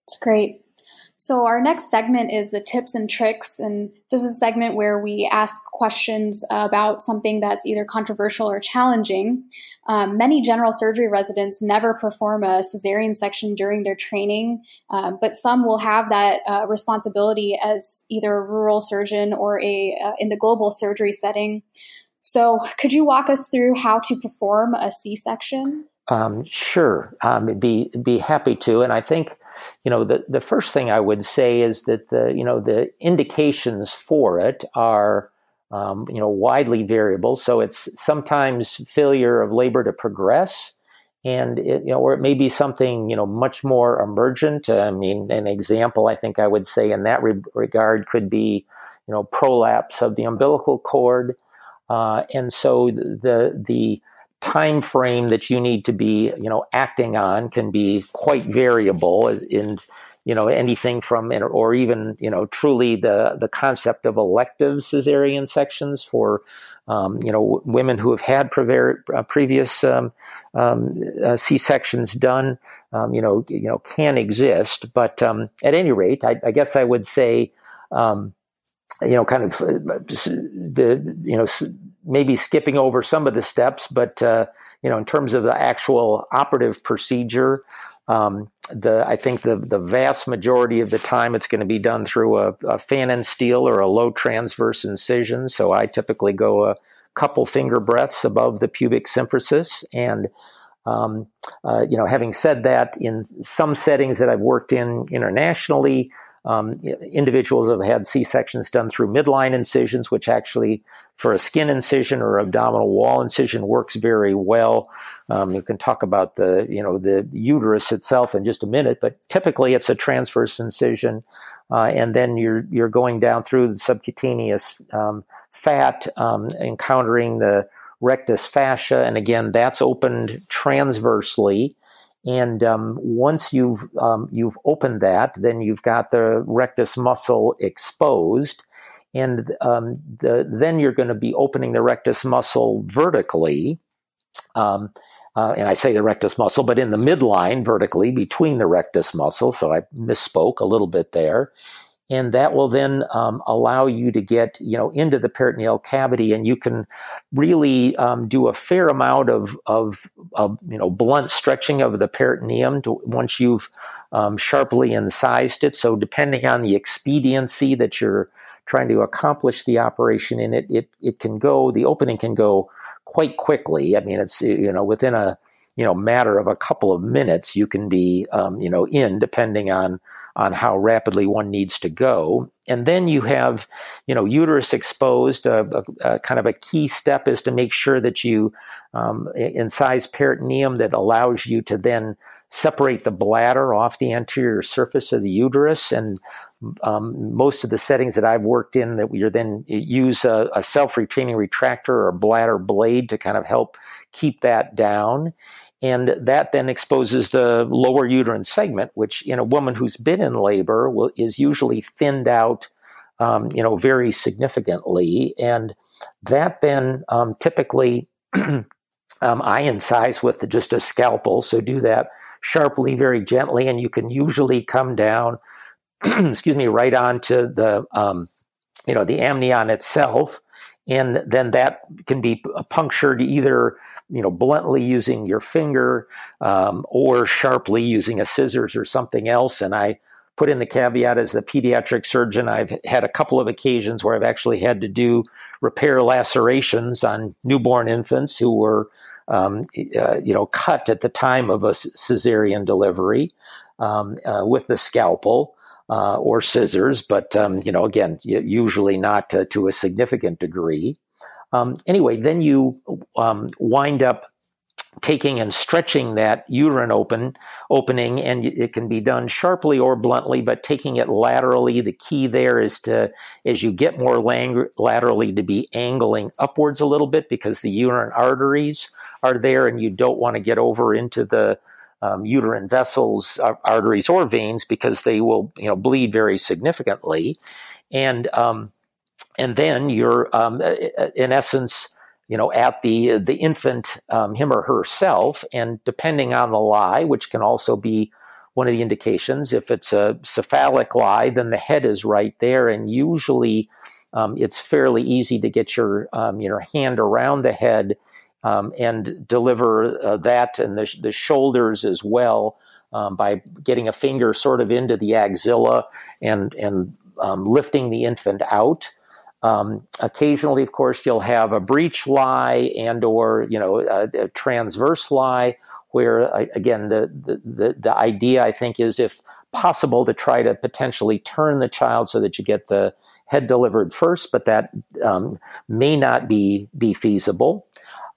It's great. So, our next segment is the tips and tricks. And this is a segment where we ask questions about something that's either controversial or challenging. Um, many general surgery residents never perform a cesarean section during their training, um, but some will have that uh, responsibility as either a rural surgeon or a uh, in the global surgery setting. So, could you walk us through how to perform a C section? Um, sure, um, be be happy to, and I think you know, the, the first thing I would say is that the, you know, the indications for it are, um, you know, widely variable. So it's sometimes failure of labor to progress, and it, you know, or it may be something you know much more emergent. I mean, an example I think I would say in that re- regard could be, you know, prolapse of the umbilical cord, uh, and so the the time frame that you need to be you know acting on can be quite variable in you know anything from or even you know truly the the concept of elective cesarean sections for um, you know women who have had prever- uh, previous um, um, uh, C sections done um, you know you know can exist. But um, at any rate I, I, guess I would say um, you know kind of uh, the you know maybe skipping over some of the steps, but uh, you know, in terms of the actual operative procedure, um, the I think the the vast majority of the time it's going to be done through a, a, Pfannenstiel or a low transverse incision. So I typically go a couple finger breaths above the pubic symphysis and. Um, uh, you know, having said that, in some settings that I've worked in internationally, um, individuals have had C sections done through midline incisions, which actually, for a skin incision or abdominal wall incision, works very well. Um, you can talk about the you know the uterus itself in just a minute, but typically it's a transverse incision, uh, and then you're you're going down through the subcutaneous um, fat, um, encountering the rectus fascia, and again that's opened transversely. And um, once you've um, you've opened that, then you've got the rectus muscle exposed, and um, the, then you're going to be opening the rectus muscle vertically. Um, uh, and I say the rectus muscle, but in the midline vertically between the rectus muscle. So I misspoke a little bit there and that will then um, allow you to get you know into the peritoneal cavity and you can really um, do a fair amount of, of, of, you know blunt stretching of the peritoneum to, once you've um, sharply incised it so depending on the expediency that you're trying to accomplish the operation in it it, it can go the opening can go quite quickly i mean it's you know within a you know matter of a couple of minutes you can be um, you know in depending on on how rapidly one needs to go. And then you have, you know, uterus exposed. A, a, a kind of a key step is to make sure that you um, incise peritoneum that allows you to then separate the bladder off the anterior surface of the uterus. And um, most of the settings that I've worked in, that we then use a, a self-retaining retractor or bladder blade to kind of help keep that down. And that then exposes the lower uterine segment, which in a woman who's been in labor will, is usually thinned out, um, you know, very significantly. And that then um, typically [CLEARS THROAT] um, I incise with just a scalpel. So do that sharply, very gently, and you can usually come down, [CLEARS THROAT] excuse me, right onto the, um, you know, the amnion itself. And then that can be punctured either you know bluntly using your finger um, or sharply using a scissors or something else. And i put in the caveat as the pediatric surgeon i've had a couple of occasions where i've actually had to do repair lacerations on newborn infants who were um, uh, you know cut at the time of a cesarean delivery um, uh, with the scalpel uh, or scissors, but um, you know, again, usually not to, to a significant degree. Um, anyway, then you um, wind up taking and stretching that uterine open opening and it can be done sharply or bluntly but taking it laterally the key there is to as you get more lang- laterally to be angling upwards a little bit because the uterine arteries are there and you don't want to get over into the um, uterine vessels uh, arteries or veins because they will you know bleed very significantly and um, and then you're um, in essence you know, at the the infant, um, him or herself, and depending on the lie, which can also be one of the indications. If it's a cephalic lie, then the head is right there, and usually um, it's fairly easy to get your um, your hand around the head um, and deliver uh, that and the, the shoulders as well. Um, by getting a finger sort of into the axilla and and um, lifting the infant out, um, occasionally, of course, you'll have a breech lie and or you know a, a transverse lie, where again the, the the idea I think is if possible to try to potentially turn the child so that you get the head delivered first, but that um, may not be be feasible.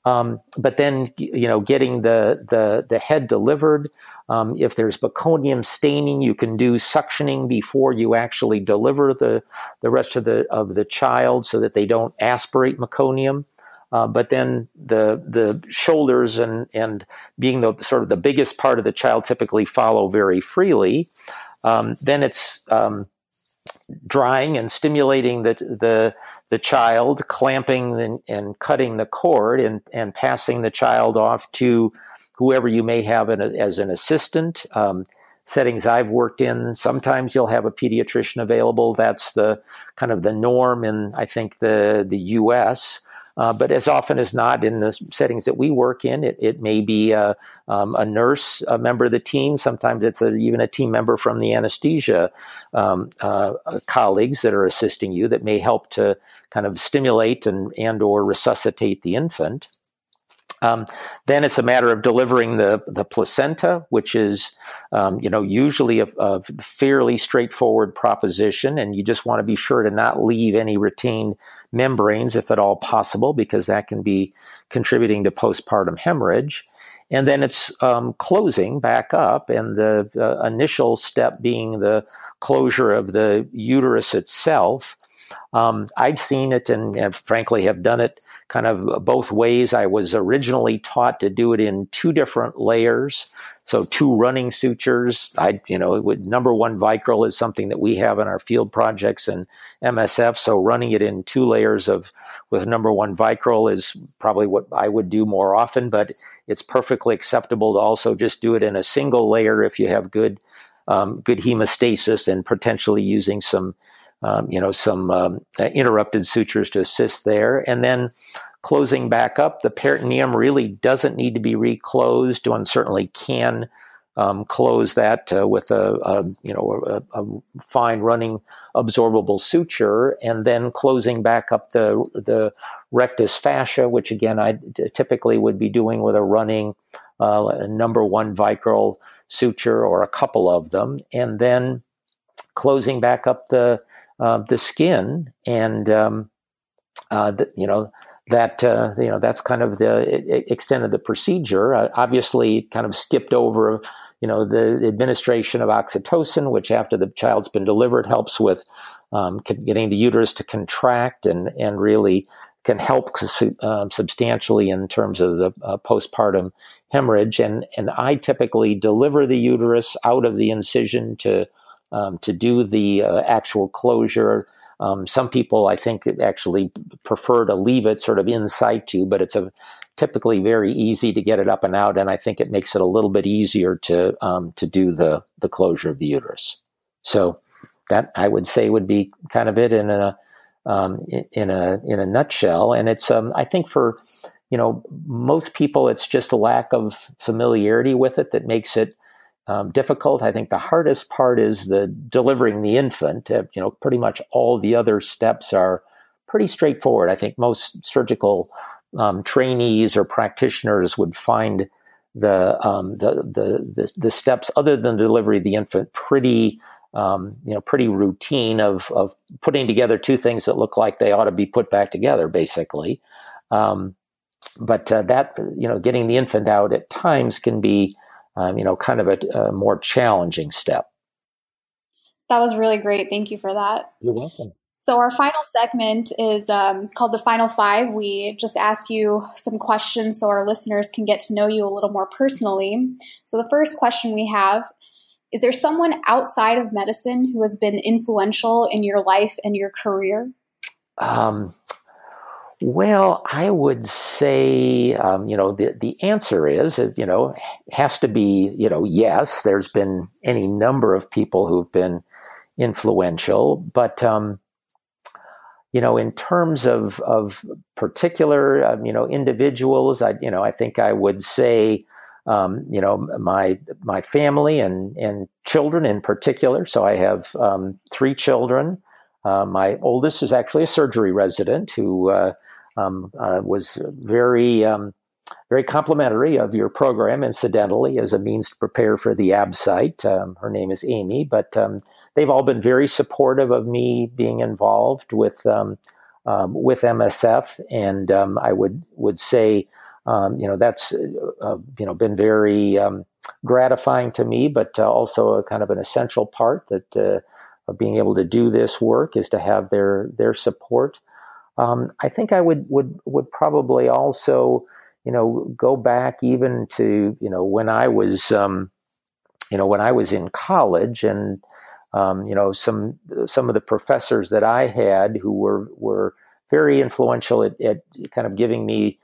Um, but then you know getting the the the head delivered um, if there's meconium staining, you can do suctioning before you actually deliver the, the rest of the of the child, so that they don't aspirate meconium. Uh, but then the the shoulders and and being the sort of the biggest part of the child typically follow very freely. Um, then it's um, drying and stimulating the the the child, clamping and, and cutting the cord, and and passing the child off to whoever you may have as an assistant. Um, settings I've worked in, sometimes you'll have a pediatrician available. That's the kind of the norm in, I think, the, the U.S. Uh, but as often as not, in the settings that we work in, it, it may be a, um, a nurse, a member of the team. Sometimes it's a, even a team member from the anesthesia um, uh, colleagues that are assisting you that may help to kind of stimulate and and or resuscitate the infant. Um, then it's a matter of delivering the, the placenta, which is, um, you know, usually a, a, fairly straightforward proposition, and you just want to be sure to not leave any retained membranes if at all possible, because that can be contributing to postpartum hemorrhage. And then it's um, closing back up, and the, the initial step being the closure of the uterus itself. Um, I've seen it and have, frankly have done it kind of both ways. I was originally taught to do it in two different layers. So two running sutures. I, you know, would, number one Vicryl is something that we have in our field projects and MSF. So running it in two layers of with number one Vicryl is probably what I would do more often, but it's perfectly acceptable to also just do it in a single layer if you have good, um, good hemostasis and potentially using some um, you know, some um, interrupted sutures to assist there. And then closing back up, the peritoneum really doesn't need to be reclosed. One certainly can um, close that uh, with a, a, you know a, a, fine running absorbable suture, and then closing back up the the rectus fascia, which again I typically would be doing with a running uh, number one Vicryl suture or a couple of them, and then closing back up the uh, the skin, and um, uh, the, you know that uh, you know that's kind of the extent of the procedure. Uh, obviously, kind of skipped over, you know, the administration of oxytocin, which after the child's been delivered helps with um, getting the uterus to contract and and really can help uh, substantially in terms of the uh, postpartum hemorrhage. And and I typically deliver the uterus out of the incision to um, to do the uh, actual closure. Um, some people, I think, actually prefer to leave it sort of in situ, but it's a typically very easy to get it up and out, and I think it makes it a little bit easier to um, to do the the closure of the uterus. So that I would say would be kind of it in a um, in a in a nutshell. And it's um, I think for you know most people, it's just a lack of familiarity with it that makes it um, difficult. I think the hardest part is the delivering the infant. Uh, you know, pretty much all the other steps are pretty straightforward. I think most surgical um, trainees or practitioners would find the, um, the, the, the the steps other than delivery of the infant pretty um, you know pretty routine of of putting together two things that look like they ought to be put back together basically. Um, but uh, that you know, getting the infant out at times can be um, you know kind of a, a, more challenging step. That was really great. Thank you for that. You're welcome. So our final segment is um, called the Final Five. We just ask you some questions so our listeners can get to know you a little more personally. So the first question we have is there someone outside of medicine who has been influential in your life and your career? Um, well, I would say, um, you know, the, the answer is, you know, has to be, you know, yes, there's been any number of people who've been influential, but, um, you know, in terms of, of particular, um, you know, individuals, I, you know, I think I would say, um, you know, my my family and and children in particular. So I have um, three children. Uh, my oldest is actually a surgery resident who uh, um, uh, was very um, very complimentary of your program, incidentally, as a means to prepare for the ABSITE. Um, her name is Amy, but um, they've all been very supportive of me being involved with with MSF, and I would would say um, you know that's uh, uh, you know been very um, gratifying to me, but also a kind of an essential part that of being able to do this work is to have their their support. Um, I think I would would would probably also you know go back even to you know when I was um, you know when I was in college and um, you know some some of the professors that I had who were were very influential at, at kind of giving me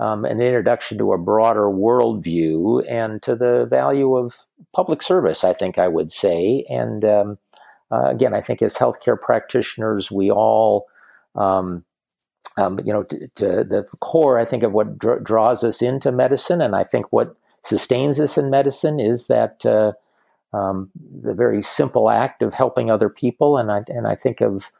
um, an introduction to a broader worldview and to the value of public service, I think I would say. And um, uh, again, I think as healthcare practitioners, we all, um, um you know, to, to, the core, I think, of what dr- draws us into medicine, and I think what sustains us in medicine is that uh, um, the very simple act of helping other people. And I and I think of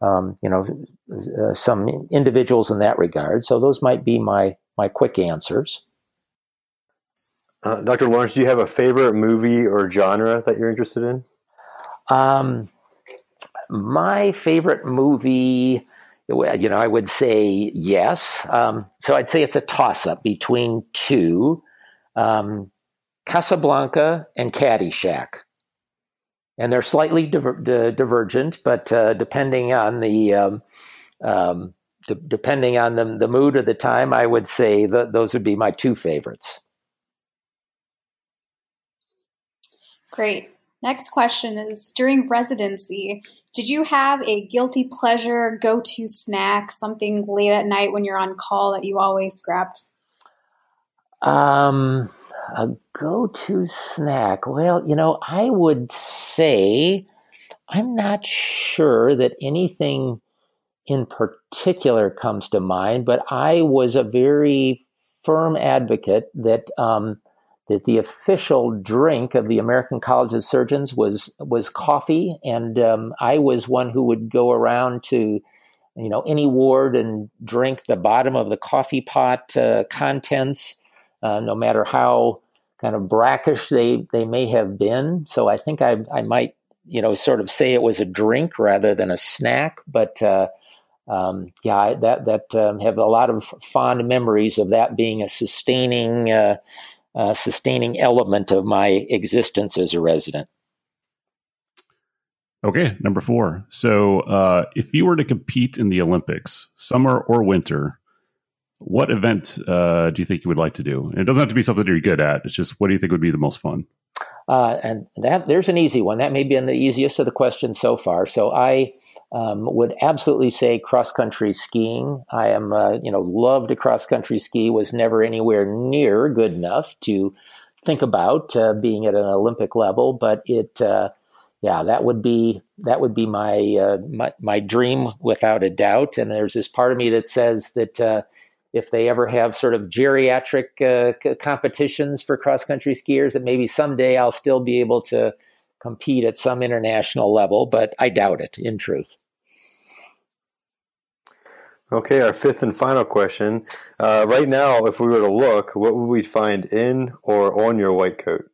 um, you know, uh, some individuals in that regard. So those might be my my quick answers. Uh, Dr. Lawrence, do you have a favorite movie or genre that you're interested in? Um, my favorite movie, you know, I would say yes. Um, so I'd say it's a toss up between two um, Casablanca and Caddyshack. And they're slightly diver- divergent, but uh, depending on the um, um depending on the, the mood of the time, I would say that those would be my two favorites. Great. Next question is During residency, did you have a guilty pleasure, go to snack, something late at night when you're on call that you always grabbed? Um, a go to snack. Well, you know, I would say I'm not sure that anything in particular comes to mind, but I was a very firm advocate that um, that the official drink of the American College of Surgeons was was coffee, and um, I was one who would go around to you know any ward and drink the bottom of the coffee pot uh, contents, uh, no matter how kind of brackish they they may have been. So I think I I might you know sort of say it was a drink rather than a snack, but uh, um, yeah, that that um, have a lot of fond memories of that being a sustaining uh, uh, sustaining element of my existence as a resident. Okay, number four. So, uh, if you were to compete in the Olympics, summer or winter, what event uh, do you think you would like to do? And it doesn't have to be something you're good at. It's just what do you think would be the most fun? Uh, and that there's an easy one. That may be the easiest of the questions so far. So I um, would absolutely say cross country skiing. I am, uh, you know, loved to cross country ski. Was never anywhere near good enough to think about uh, being at an Olympic level, but it, uh, yeah, that would be that would be my, uh, my my dream without a doubt. And there's this part of me that says that uh, if they ever have sort of geriatric uh, competitions for cross country skiers, that maybe someday I'll still be able to compete at some international level, but I doubt it, in truth. Okay, our fifth and final question. Uh, right now, if we were to look, what would we find in or on your white coat?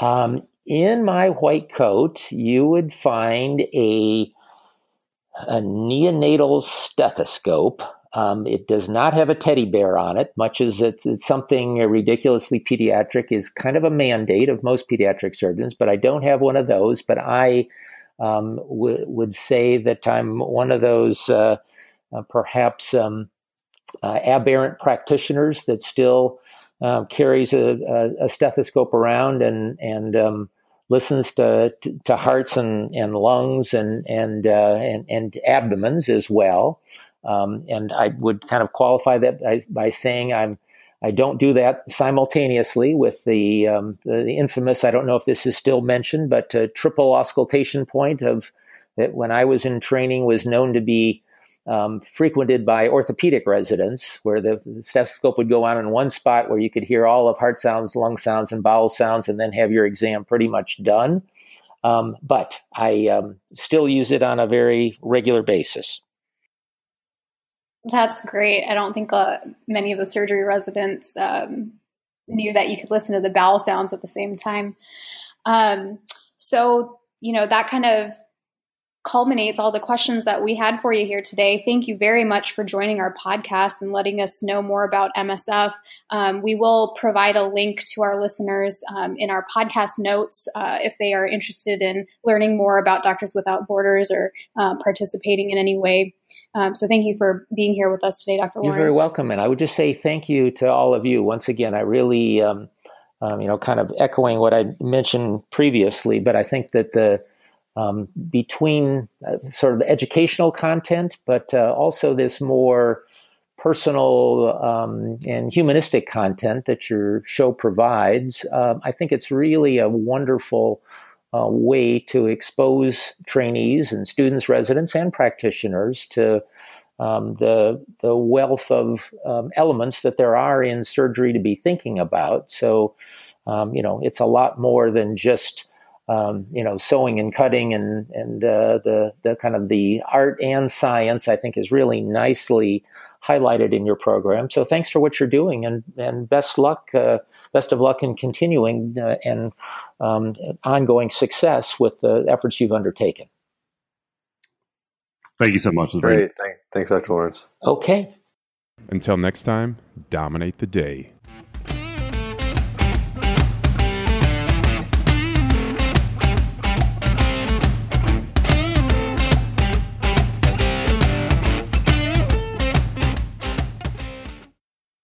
Um, in my white coat, you would find a a neonatal stethoscope. Um, it does not have a teddy bear on it, much as it's, it's, something ridiculously pediatric is kind of a mandate of most pediatric surgeons. But I don't have one of those. But I um, w- would say that I'm one of those uh, uh, perhaps um, uh, aberrant practitioners that still uh, carries a, a, a, stethoscope around and and um, listens to, to, to hearts and, and lungs and and, uh, and and abdomens as well. Um, and I would kind of qualify that by, by, saying I'm I don't do that simultaneously with the, um, the, the infamous. I don't know if this is still mentioned, but uh, triple auscultation point of that when I was in training was known to be um, frequented by orthopedic residents, where the stethoscope would go on in one spot where you could hear all of heart sounds, lung sounds, and bowel sounds, and then have your exam pretty much done. Um, but I um, still use it on a very regular basis. That's great. I don't think uh, many of the surgery residents um, knew that you could listen to the bowel sounds at the same time. Um, so, you know, that kind of culminates all the questions that we had for you here today. Thank you very much for joining our podcast and letting us know more about MSF. Um, we will provide a link to our listeners um, in our podcast notes uh, if they are interested in learning more about Doctors Without Borders or uh, participating in any way. Um, so thank you for being here with us today, Dr. You're Lawrence. very welcome. And I would just say thank you to all of you. Once again, I really, um, um, you know, kind of echoing what I mentioned previously, but I think that the um, between uh, sort of educational content, but uh, also this more personal um, and humanistic content that your show provides. Uh, I think it's really a wonderful uh, way to expose trainees and students, residents, and practitioners to um, the the wealth of um, elements that there are in surgery to be thinking about. So, um, you know, it's a lot more than just um, you know, sewing and cutting and and uh, the the kind of the art and science, I think, is really nicely highlighted in your program. So thanks for what you're doing, and and best luck, uh, best of luck in continuing uh, and um, ongoing success with the efforts you've undertaken. Thank you so much. Great. Thanks, Dr. Lawrence. Okay. Until next time, dominate the day.